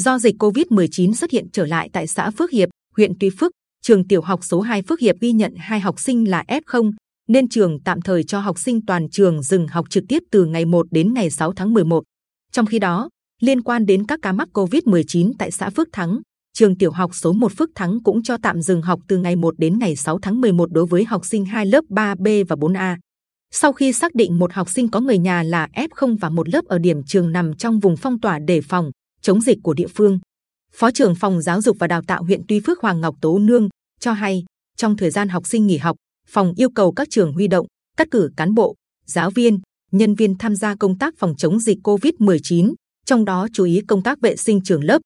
Do dịch COVID-19 xuất hiện trở lại tại xã Phước Hiệp, huyện Tuy Phước, trường tiểu học số 2 Phước Hiệp ghi nhận hai học sinh là F0, nên trường tạm thời cho học sinh toàn trường dừng học trực tiếp từ ngày 1 đến ngày 6 tháng 11. Trong khi đó, liên quan đến các ca mắc COVID-19 tại xã Phước Thắng, trường tiểu học số 1 Phước Thắng cũng cho tạm dừng học từ ngày 1 đến ngày 6 tháng 11 đối với học sinh hai lớp 3B và 4A. Sau khi xác định một học sinh có người nhà là F0 và một lớp ở điểm trường nằm trong vùng phong tỏa đề phòng chống dịch của địa phương, Phó trưởng phòng giáo dục và đào tạo huyện Tuy Phước Hoàng Ngọc Tố Nương cho hay, trong thời gian học sinh nghỉ học, phòng yêu cầu các trường huy động, cắt cử cán bộ, giáo viên, nhân viên tham gia công tác phòng chống dịch COVID-19, trong đó chú ý công tác vệ sinh trường lớp,